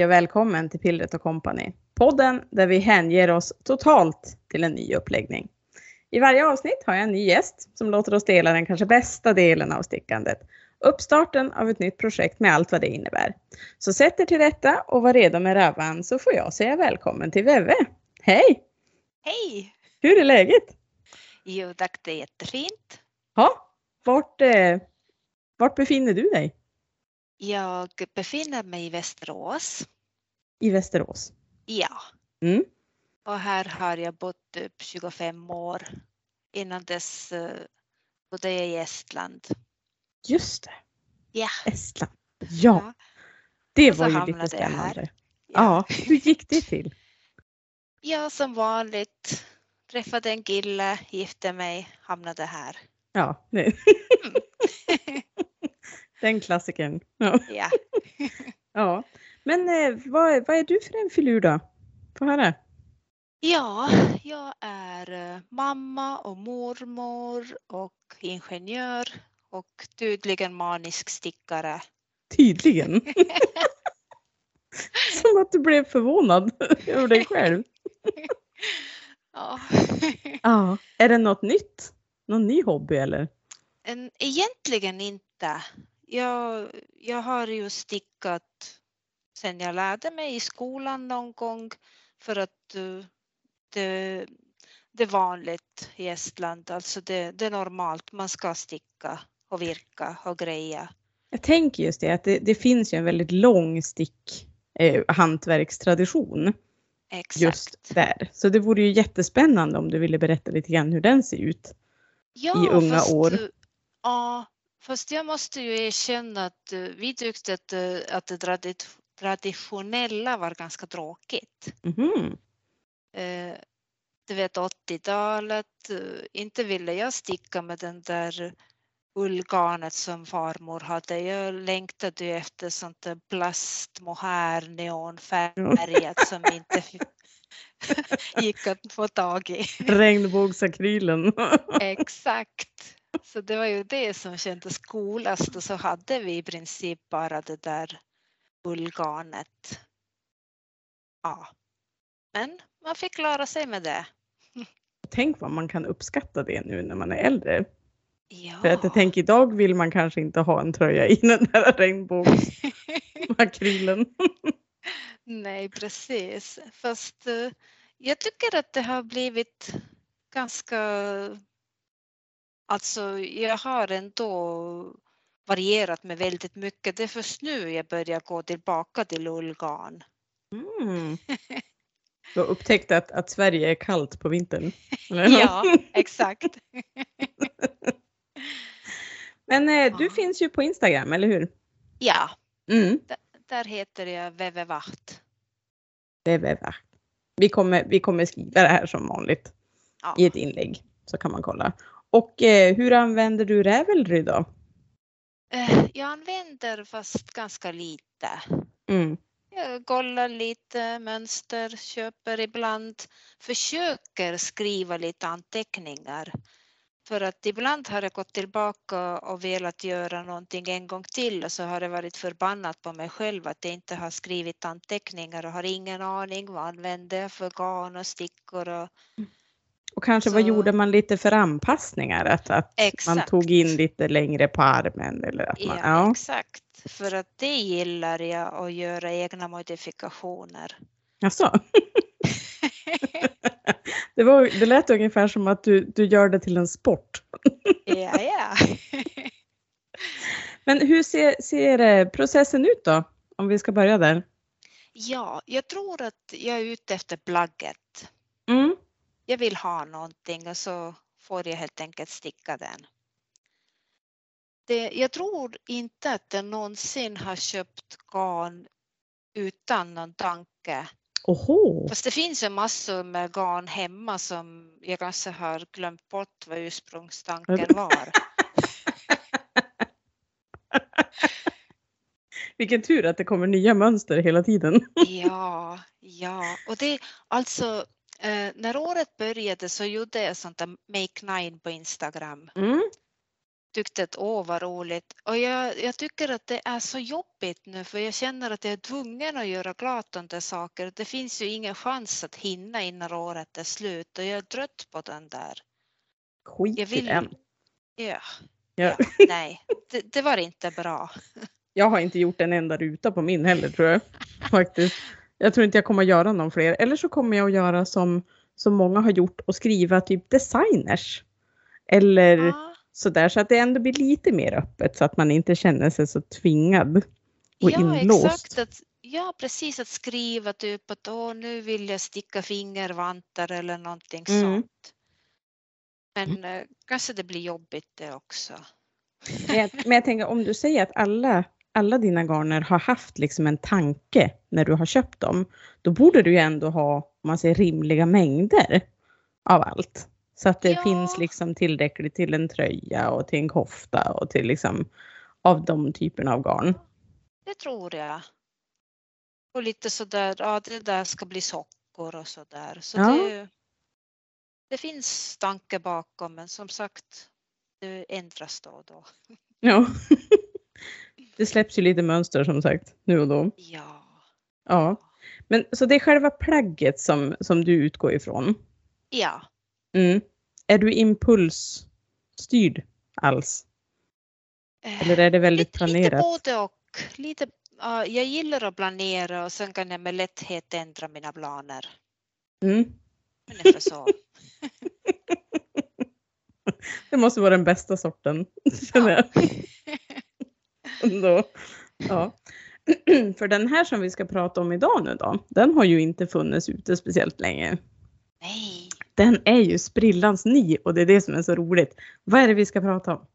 Hej och välkommen till Pillret Company. Podden där vi hänger oss totalt till en ny uppläggning. I varje avsnitt har jag en ny gäst som låter oss dela den kanske bästa delen av stickandet. Uppstarten av ett nytt projekt med allt vad det innebär. Så sätt er till rätta och var redo med rövan så får jag säga välkommen till Veve. Hej! Hej! Hur är läget? Jo tack, det är jättefint. Ja, vart, eh, vart befinner du dig? Jag befinner mig i Västerås. I Västerås? Ja. Mm. Och här har jag bott typ 25 år. Innan dess uh, bodde jag i Estland. Just det. Ja. Estland. Ja. ja. Det var ju lite spännande. Ja. ja. Hur gick det till? Ja, som vanligt. Träffade en kille, gifte mig, hamnade här. Ja. Mm. Den klassikern. Ja. ja. ja. Men eh, vad, vad är du för en filur då? Få höra. Ja, jag är eh, mamma och mormor och ingenjör och tydligen manisk stickare. Tydligen? Som att du blev förvånad över dig själv. ja. ja. Är det något nytt? Någon ny hobby eller? En, egentligen inte. Jag, jag har ju stickat sen jag lärde mig i skolan någon gång för att uh, det, det är vanligt i Estland, alltså det, det är normalt, man ska sticka och virka och greja. Jag tänker just det, att det, det finns ju en väldigt lång stick eh, hantverkstradition. Exakt. Just där. Så det vore ju jättespännande om du ville berätta lite grann hur den ser ut ja, i unga fast, år. Ja, fast jag måste ju erkänna att uh, vi tyckte att, uh, att det traditionella var ganska tråkigt. Mm. Du vet 80-talet, inte ville jag sticka med den där ullgarnet som farmor hade. Jag längtade ju efter sånt där plast, mohair, neonfärgat som inte gick att få tag i. Regnbågsakrylen. Exakt. Så det var ju det som kändes coolast och så hade vi i princip bara det där ullgarnet. Ja. Men man fick klara sig med det. Tänk vad man kan uppskatta det nu när man är äldre. Ja. För att jag tänker idag vill man kanske inte ha en tröja i den där regnbågsakrylen. Nej, precis. Fast uh, jag tycker att det har blivit ganska... Alltså, jag har ändå varierat med väldigt mycket. Det är först nu jag börjar gå tillbaka till ullgarn. Mm. Du har upptäckt att, att Sverige är kallt på vintern? ja, exakt. Men eh, du finns ju på Instagram, eller hur? Ja, mm. där heter jag Vevevart. Vevevart. Vi kommer, vi kommer skriva det här som vanligt ja. i ett inlägg så kan man kolla. Och eh, hur använder du Ravelry då? Eh, jag använder fast ganska lite. Mm. Jag kollar lite mönster, köper ibland, försöker skriva lite anteckningar. För att ibland har jag gått tillbaka och velat göra någonting en gång till och så har det varit förbannat på mig själv att jag inte har skrivit anteckningar och har ingen aning vad använder jag för garn och stickor. Och, och kanske så... vad gjorde man lite för anpassningar? Att, att man tog in lite längre på armen? Eller att man, ja, ja, exakt. För att det gillar jag att göra egna modifikationer. Jaså? det, var, det lät ungefär som att du, du gör det till en sport. ja, ja. Men hur ser, ser processen ut då? Om vi ska börja där. Ja, jag tror att jag är ute efter plagget. Jag vill ha någonting och så får jag helt enkelt sticka den. Det, jag tror inte att jag någonsin har köpt garn utan någon tanke Oho. Fast det finns ju massor med garn hemma som jag kanske har glömt bort vad ursprungstanken var. Vilken tur att det kommer nya mönster hela tiden. ja, ja, och det alltså eh, när året började så gjorde jag sånt där Make Nine på Instagram. Mm. tyckte att åh vad roligt. Och jag, jag tycker att det är så jobbigt nu för jag känner att jag är tvungen att göra klart de där saker. Det finns ju ingen chans att hinna innan året är slut och jag är trött på den där. Skit Jag i vill... den. Ja, Ja. ja, nej, det, det var inte bra. Jag har inte gjort en enda ruta på min heller tror jag. Faktiskt. Jag tror inte jag kommer att göra någon fler. Eller så kommer jag att göra som, som många har gjort och skriva typ designers. Eller Ja, sådär så att det ändå blir lite mer öppet så att man inte känner sig så tvingad och ja inlåst. exakt. Att, ja, precis att skriva typ att åh, nu vill jag sticka fingervantar eller någonting Mm. sånt. Men eh, kanske det blir jobbigt det också. Men jag, men jag tänker om du säger att alla, alla dina garner har haft liksom en tanke när du har köpt dem, då borde du ju ändå ha, om man säger rimliga mängder av allt. Så att det Ja. finns liksom tillräckligt till en tröja och till en kofta och till liksom av de typerna av garn. Det tror jag. Och lite sådär, ja det där ska bli sockor och sådär. Så Ja. det, det finns tanke bakom men som sagt det ändras då och då. Ja. Det släpps ju lite mönster som sagt nu och då. Ja. Ja. Men så det är själva plagget som, som du utgår ifrån. Ja. Mm. Är du impulsstyrd alls? Eh, Eller är det väldigt lite, lite planerat? både och. Lite, ja, jag gillar att planera och sen kan jag med lätthet ändra mina planer. Mm. Ungefär så. Det måste vara den bästa sorten. känner jag. Ändå. Ja. För den här som vi ska prata om idag nu då, den har ju inte funnits ute speciellt länge. Nej. Den är ju sprillans ny och det är det som är så roligt. Vad är det vi ska prata om?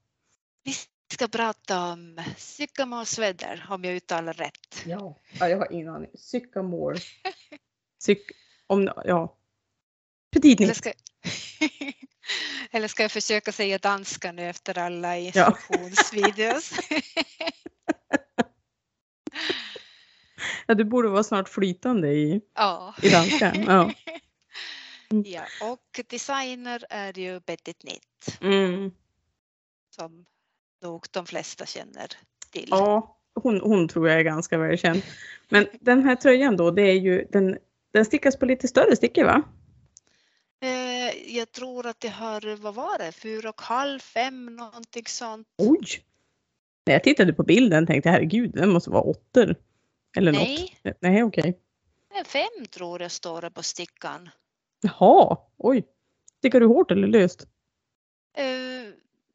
Vi ska prata om Sycamore Sweater om jag uttalar rätt. Ja, ja jag har ingen aning. Sycamore. Syk... Om... Ja. Petit Eller ska, jag försöka säga danska nu efter alla instruktionsvideos? Ja, du borde vara snart flytande i, ja. i danska. Ja. ja. Och designer är ju Betty Knitt Mm. som nog de flesta känner till. Ja, hon, hon tror jag är ganska välkänd. Men den här tröjan då, det är ju, den, den stickas på lite större stickor va? Eh, jag tror att det har, vad var det, fyra och halv, fem någonting sånt. Oj! När jag tittade på bilden tänkte jag herregud, den måste vara åttor. Eller Nej. något. Nej, okej. Eh, Fem tror jag står det på stickan. Jaha, oj. Stickar du hårt eller löst? Eh,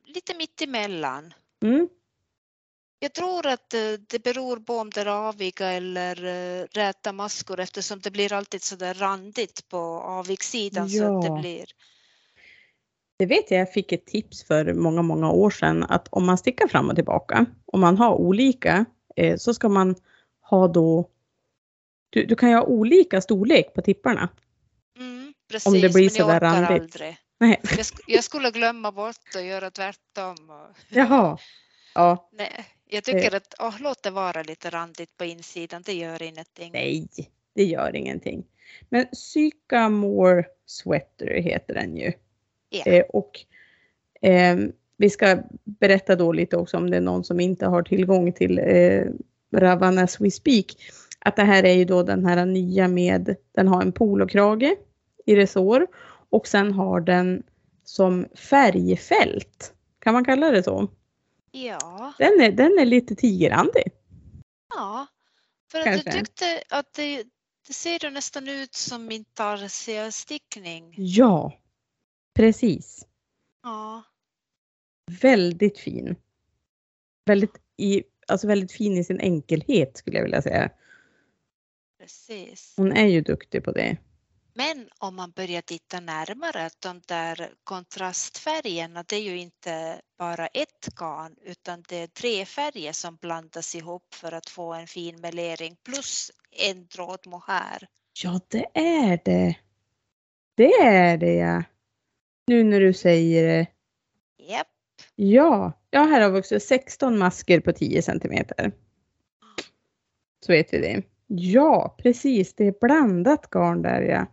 lite mitt emellan. Mm. Jag tror att eh, det beror på om det är aviga eller eh, räta maskor eftersom det blir alltid så där randigt på avigsidan så att Ja. det blir. Det vet jag, jag fick ett tips för många, många år sedan att om man stickar fram och tillbaka, om man har olika, så ska man ha då, du, du kan ju ha olika storlek på tipparna. Mm, precis, Om det blir men så jag orkar randigt. aldrig. Nej. Jag, sk- jag skulle glömma bort och göra tvärtom. Och, Jaha. Ja, nej, jag tycker att åh, låt det vara lite randigt på insidan, det gör ingenting. nej, det gör ingenting. Men Sycamore Sweater heter den ju. Ja. Eh, och eh, vi ska berätta då lite också om det är någon som inte har tillgång till eh, Ravan as we speak. Att det här är ju då den här nya med, den har en polokrage i resår och sen har den som färgfält. Kan man kalla det så? Ja, Den är, den är lite tigerrandig. ja. För att Kanske. jag tyckte att det, det ser ju nästan ut som intarsia-stickning. Ja, precis. Ja, Väldigt fin. Väldigt, i, alltså väldigt fin i sin enkelhet skulle jag vilja säga. precis. Hon är ju duktig på det. Men om man börjar titta närmare de där kontrastfärgerna, det är ju inte bara ett garn utan det är tre färger som blandas ihop för att få en fin melering plus en tråd mohair. Ja, det är det. Det är det ja. Nu när du säger det. Ja, ja här har också 16 masker på 10 centimeter. Så vet vi det. Ja, precis. Det är blandat garn där ja.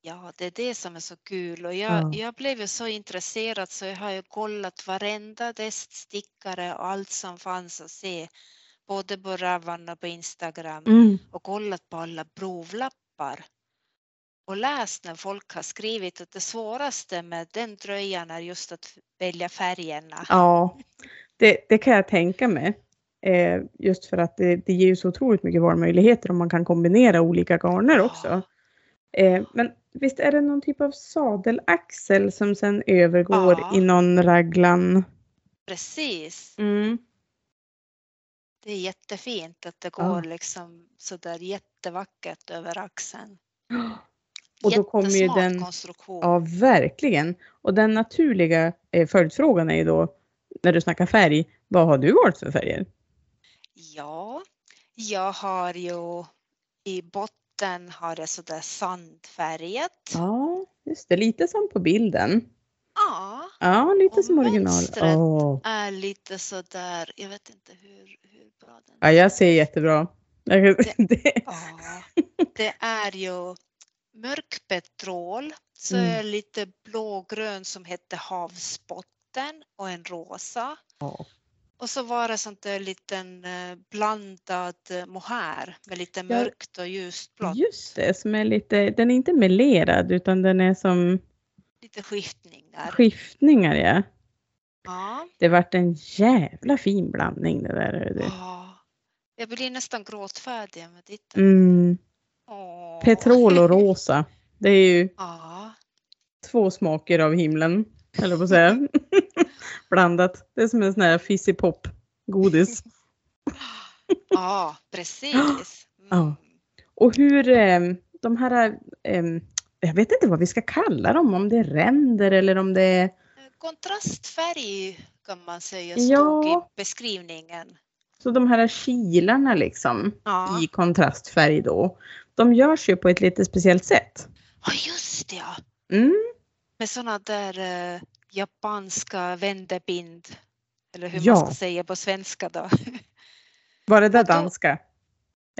Ja, det är det som är så kul och jag, Ja. jag blev ju så intresserad så jag har ju kollat varenda teststickare och allt som fanns att se, både på Ravan och på Instagram Mm. och kollat på alla provlappar och läst när folk har skrivit att det svåraste med den tröjan är just att välja färgerna. Ja, det, det kan jag tänka mig. Eh, just för att det, det ger ju så otroligt mycket valmöjligheter om man kan kombinera olika garner också. Eh, men visst är det någon typ av sadelaxel som sen övergår Ja. i någon raglan? Precis. Mm. Det är jättefint att det Ja. går liksom sådär jättevackert över axeln. Och då kommer ju den, konstruktion. ja verkligen. Och den naturliga eh, följdfrågan är ju då, när du snackar färg, vad har du valt för färger? Ja, jag har ju i botten har det sådär sandfärgat. Ja, just det, lite som på bilden. Ja, Ja, lite Och som original. Åh. är lite sådär, jag vet inte hur, hur bra den Ja, jag ser jättebra. Jag- Det, Ja, det är ju mörk petrol, så Mm. lite blågrön som heter havsbotten och en rosa. Ja. Och så var det sånt där liten eh, blandad mohair med lite mörkt och ljust blått. just det, som är lite, den är inte melerad utan den är som Lite skiftningar. skiftningar. Ja. Ja. Det vart en jävla fin blandning det där. Ja. Jag blir nästan gråtfärdig med titeln. Mm, Petrol och rosa. Det är ju Ja, två smaker av himlen, eller på att säga. Blandat. Det är som en sån här fizzy pop godis. ja precis. Ja. Mm. Och hur eh, de här, eh, jag vet inte vad vi ska kalla dem, om det är ränder eller om det är Kontrastfärg kan man säga Ja. stod i beskrivningen. Så de här kilarna liksom Ja. i kontrastfärg då, de görs ju på ett lite speciellt sätt. ja, just det ja. Mm, Med sådana där eh, japanska vändebind. Eller hur Ja. man ska säga på svenska då. var det där danska?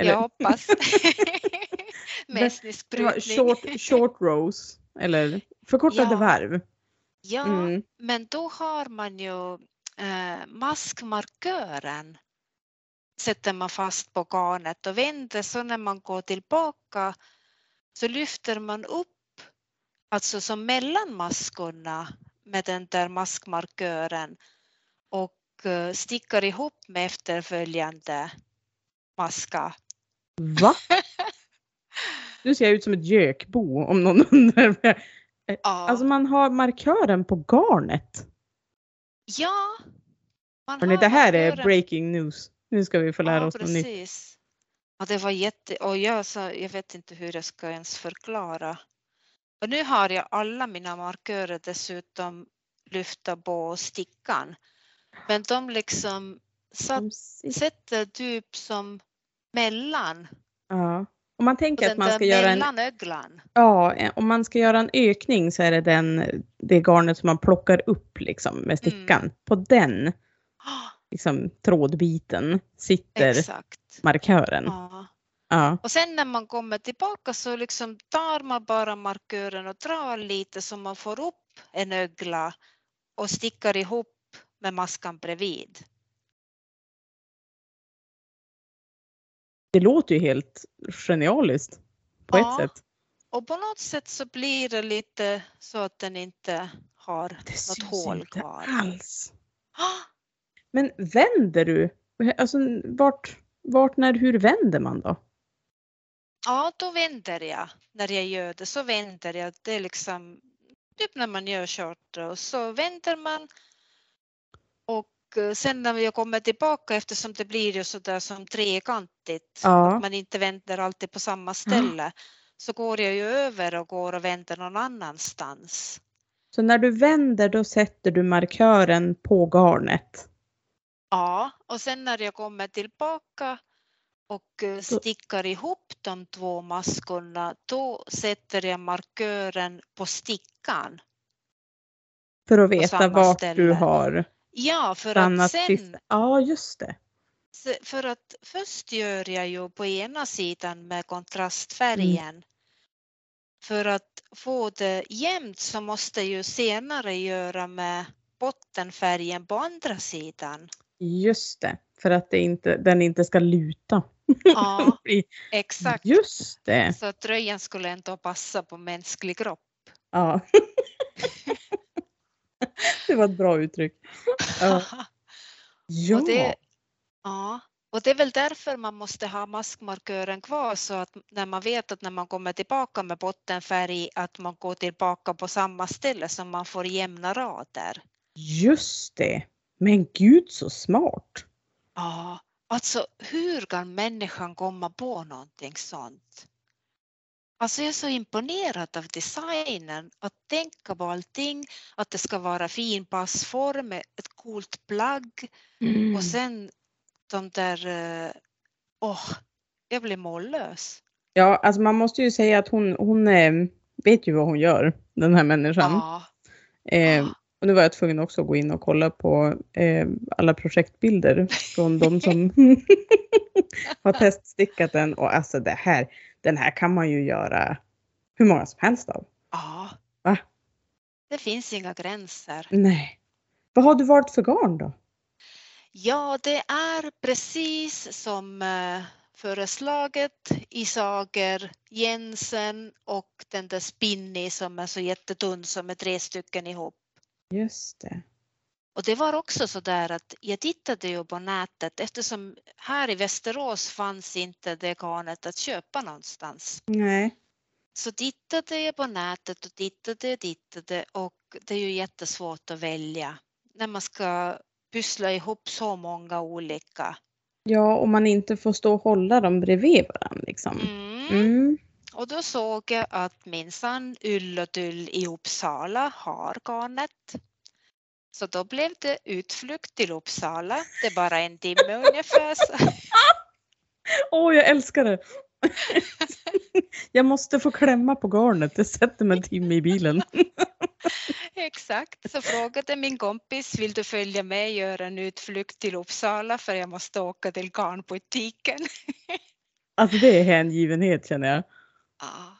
Eller? Jag hoppas. Med estnisk brytning. short, short rows, eller förkortade Ja. varv. Ja, Mm. men då har man ju eh, maskmarkören sätter man fast på garnet och vänder så när man går tillbaka så lyfter man upp, alltså som mellan maskorna med den där maskmarkören och eh, stickar ihop med efterföljande maska. Va? Nu ser jag ut som ett gökbo om någon undrar. Ja, Alltså man har markören på garnet. ja man Hörrni, det här är markören breaking news. Nu ska vi få lära ja, oss något nytt. precis. Ja, det var jätte... Och jag, sa, jag vet inte hur jag ska ens förklara. Och nu har jag alla mina markörer dessutom lyfta på stickan. Men de liksom satt, sätter typ som mellan. Ja. Om man tänker att man ska göra en, mellanöglan. ja, om man ska göra en ökning så är det den, det garnet som man plockar upp liksom med stickan. På den Ah, liksom, trådbiten sitter Exakt. markören. Ja. Ja. Och sen när man kommer tillbaka så liksom tar man bara markören och drar lite så man får upp en ögla och stickar ihop med maskan bredvid. Det låter ju helt genialiskt på Ja. ett sätt. Och på något sätt så blir det lite så att den inte har Det något syns hål inte kvar. alls. Ah, Men vänder du? Alltså vart, vart, när, hur vänder man då? Ja, då vänder jag. När jag gör det så vänder jag. Det är liksom typ när man gör short och så vänder man. Och eh, sen när jag kommer tillbaka eftersom det blir ju sådär som trekantigt. Ja. Att man inte vänder alltid på samma ställe. Så går jag ju över och går och vänder någon annanstans. Så när du vänder då sätter du markören på garnet. Ja, och sen när jag kommer tillbaka och eh, stickar ihop de två maskorna, då sätter jag markören på stickan. För att veta vart ställe. du har Ja, för att sen. Ja, just det. för att först gör jag ju på ena sidan med kontrastfärgen. Mm. För att få det jämnt så måste ju senare göra med bottenfärgen på andra sidan. Just det, för att det inte, den inte ska luta. Ja, exakt. Just det. Så att tröjan skulle ändå passa på mänsklig kropp. Ja. det var ett bra uttryck. Ja. ja. Och det, ja. Och det är väl därför man måste ha maskmarkören kvar så att när man vet att när man kommer tillbaka med bottenfärg att man går tillbaka på samma ställe så man får jämna rader. Just det. Men gud så smart. Ja, alltså hur kan människan komma på någonting sånt? Alltså jag är så imponerad av designen, att tänka på allting, att det ska vara fin passform, ett coolt plagg Mm. och sen de där, eh, åh, jag blir mållös. Ja, alltså man måste ju säga att hon, hon eh, vet ju vad hon gör, den här människan. Ja, Eh, och nu var jag tvungen också att gå in och kolla på eh, alla projektbilder från de som har teststickat den. Och alltså det här, den här kan man ju göra hur många som helst av. ja. Va? Det finns inga gränser. Nej. Vad har du valt för garn då? Ja, det är precis som eh, föreslaget Isager, Jensen och den där Spinny som är så jättetunn som är tre stycken ihop. Just det. Och det var också så där att jag tittade ju på nätet eftersom här i Västerås fanns inte det garnet att köpa någonstans. Nej. Så tittade jag på nätet och tittade och tittade och det är ju jättesvårt att välja när man ska pyssla ihop så många olika. Ja, om man inte får stå och hålla dem bredvid varandra liksom. Mm. Mm. Och då såg jag att minsann Ull och Tull i Uppsala har garnet. Så då blev det utflykt till Uppsala. Det är bara en timme ungefär. Åh, jag älskar det! jag måste få klämma på garnet, det sätter mig en timme i bilen. Exakt, så frågade min kompis, vill du följa med och göra en utflykt till Uppsala för jag måste åka till garnbutiken. Alltså det är hängivenhet känner jag. Ah.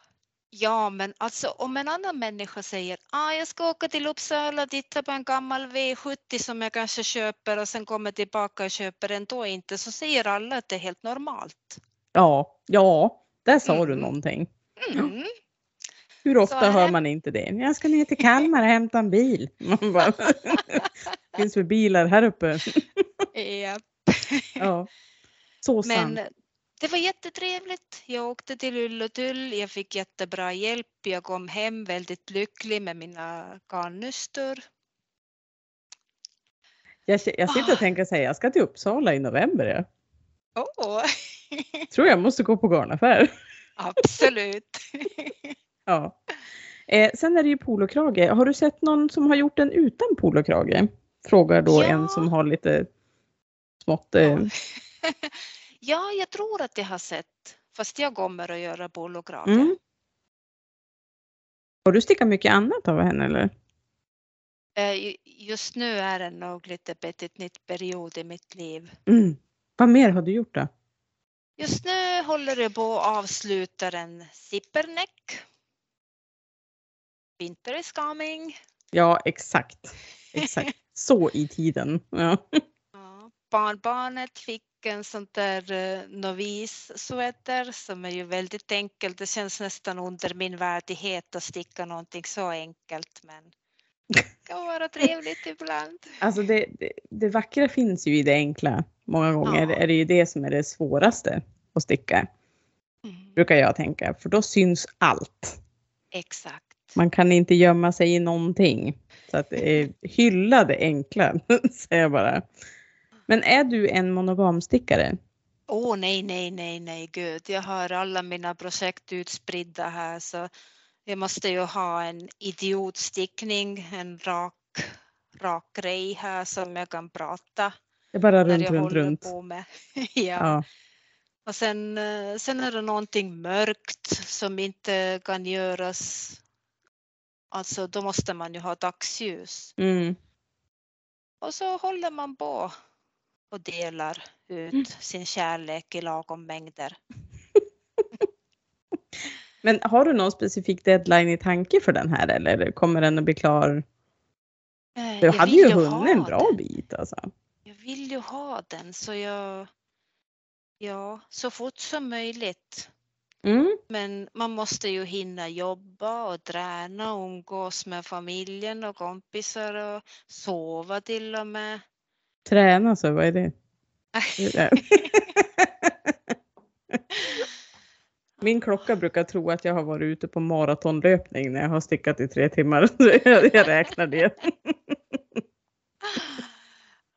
Ja, men alltså om en annan människa säger ah, jag ska åka till Uppsala och titta på en gammal V70 som jag kanske köper och sen kommer tillbaka och köper den då inte så säger alla att det är helt normalt. Ja, ja, där sa du Mm. någonting. Mm. Hur ofta är hör man inte det? Jag ska ner till Kalmar och hämta en bil. Man bara, finns väl bilar här uppe? Ja. Ja. Så sant. Men det var jättetrevligt. Jag åkte till Ull och Tull. Jag fick jättebra hjälp. Jag kom hem väldigt lycklig med mina garnnystor. Jag, jag sitter Ah. och tänker säga jag ska till Uppsala i november. Jag Åh, tror jag måste gå på garnaffär. absolut. Ja. Eh, sen är det ju polokrage. Har du sett någon som har gjort den utan polokrage? Frågar då Ja. en som har lite smått. Eh, Ja, jag tror att jag har sett. Fast jag kommer att göra bolokrage. mm. Har du stickat mycket annat av henne eller? Eh, ju- Just nu är det nog lite petit nytt period i mitt liv. Mm. Vad mer har du gjort då? Just nu håller jag på att avsluta en zipperneck. Winter is coming. Ja, exakt. Exakt. Så i tiden. Ja. Ja, barnbarnet fick en sån där eh, novis-sweater som är ju väldigt enkelt. Det känns nästan under min värdighet att sticka någonting så enkelt men det kan vara trevligt ibland. Alltså det, det, det vackra finns ju i det enkla. Många gånger Ja. är det ju det som är det svåraste att sticka. Mm, Brukar jag tänka. För då syns allt. exakt. Man kan inte gömma sig i någonting. Så att eh, hylla det enkla, säger jag bara. Men är du en monogamstickare? Åh nej, nej, nej, nej, gud. Jag har alla mina projekt utspridda här så jag måste ju ha en idiotstickning, en rak, rak grej här som jag kan prata Det är bara runt, jag runt, runt. på med. ja. Ja. Och sen, eh, sen är det någonting mörkt som inte kan göras. Alltså då måste man ju ha dagsljus. Mm. Och så håller man på och delar ut Mm. sin kärlek i lagom mängder. Men har du någon specifik deadline i tanke för den här eller kommer den att bli klar? Eh, Du jag hade ju hunnit en bra den. bit alltså. Jag vill ju ha den så jag, ja, så fort som möjligt. Mm. Men man måste ju hinna jobba och träna och umgås med familjen och kompisar och sova till och med. Träna så, vad är det? Min klocka brukar tro att jag har varit ute på maratonlöpning när jag har stickat i tre timmar. Så jag, räknar det.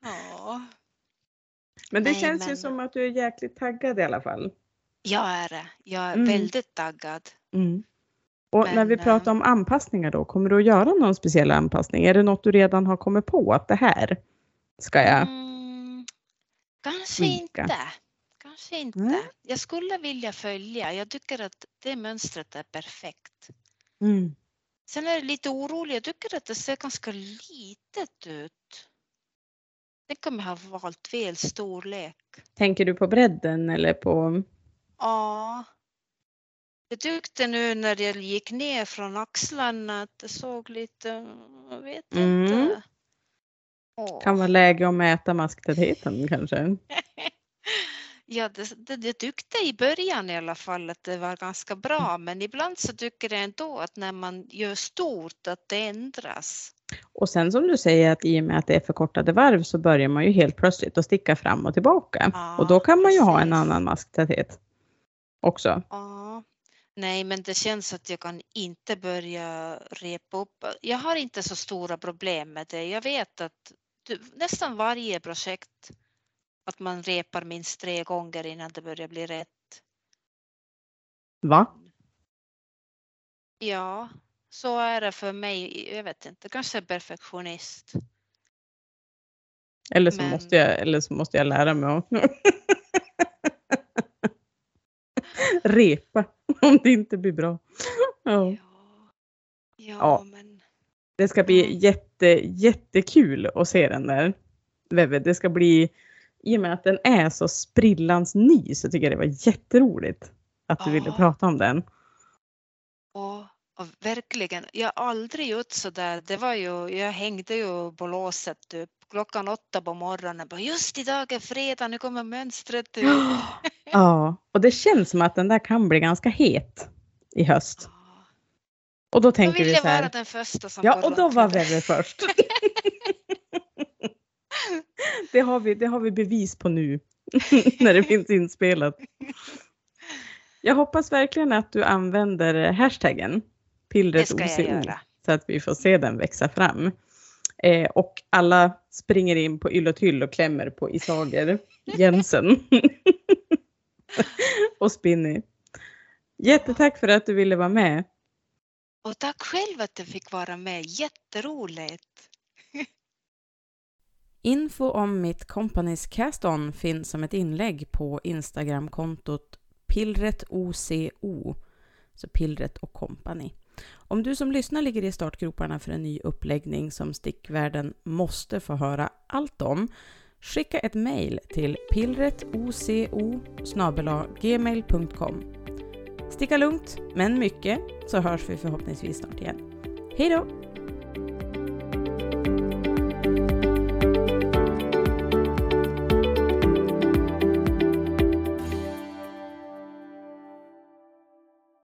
Ja, Men det Nej, känns ju men- som att du är jäkligt taggad i alla fall. jag är det. Jag är Mm. väldigt taggad. Och när Men, vi pratar om anpassningar då, kommer du att göra någon speciell anpassning? Är det något du redan har kommit på att det här ska jag? Mm, kanske Sminka. inte. Kanske inte. Nej. Jag skulle vilja följa. Jag tycker att det mönstret är perfekt. Mm. Sen är jag lite orolig. Jag tycker att det ser ganska litet ut. Tänk om jag har valt fel storlek. Tänker du på bredden eller på? Ja. Jag tyckte nu när jag gick ner från axlarna att det såg lite, jag vet Mm. inte. Åh. Kan vara läge att mäta masktätheten kanske? Ja, det, det, jag tyckte i början i alla fall att det var ganska bra, men ibland så tycker jag ändå att när man gör stort att det ändras. Och sen som du säger att i och med att det är förkortade varv så börjar man ju helt plötsligt att sticka fram och tillbaka. Ja, och då kan man ju ha en precis. annan masktäthet också. Ja. Nej, men det känns att jag kan inte börja repa upp. Jag har inte så stora problem med det. Jag vet att nästan varje projekt att man repar minst tre gånger innan det börjar bli rätt. Va? Ja, så är det för mig. Jag vet inte, kanske perfektionist. Eller så, Men- måste, jag, eller så måste jag lära mig att repa om det inte blir bra. Ja, ja, Ja. men Det ska bli jätte, jättekul att se den där Veve. Det ska bli, i och med att den är så sprillans ny så tycker jag det var jätteroligt att du ville Ja. prata om den. och verkligen. Jag har aldrig gjort så där. Det var ju, jag hängde ju på låset typ klockan åtta på morgonen. Bara, Just idag är fredag, nu kommer mönstret. Ja, och det känns som att den där kan bli ganska het i höst. Ja. Och då Då tänker vill vi jag så här. vara den första som Ja, och då var. Veve först. det, har vi, det har vi bevis på nu, när det finns inspelat. Jag hoppas verkligen att du använder hashtaggen pillret jag OCO så att vi får se den växa fram. Eh, och alla springer in på Yllotyll och klämmer på Isager Jensen och Spinny. Jättetack för att du ville vara med. Och tack själv att jag fick vara med. Jätteroligt. Info om mitt Companys Cast-On finns som ett inlägg på Instagramkontot pillretoco, så pillret och company. Om du som lyssnar ligger i startgroparna för en ny uppläggning som stickvärlden måste få höra allt om, skicka ett mejl till pillretoco gmail.com. Sticka lugnt, men mycket, så hörs vi förhoppningsvis snart igen. Hej då!